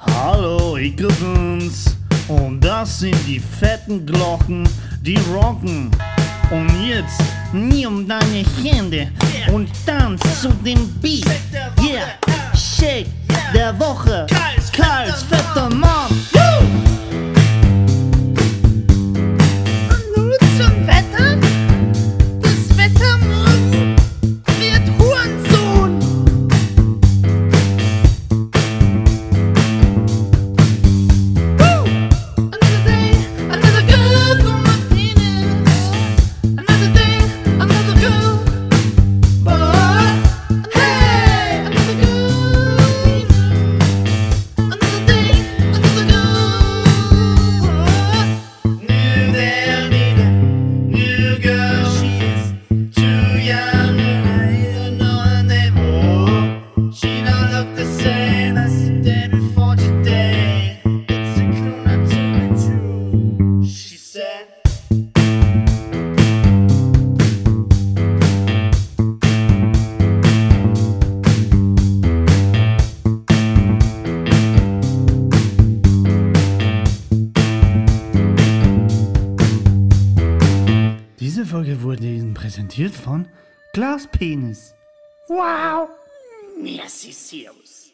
Hallo, ich bin's. Und das sind die fetten Glocken, die rocken. Und jetzt nimm deine Hände und tanz zu dem Beat. Yeah, Shake der Woche. Diese Folge wurde Ihnen präsentiert von Glaspenis. Wow! Merci, Servus.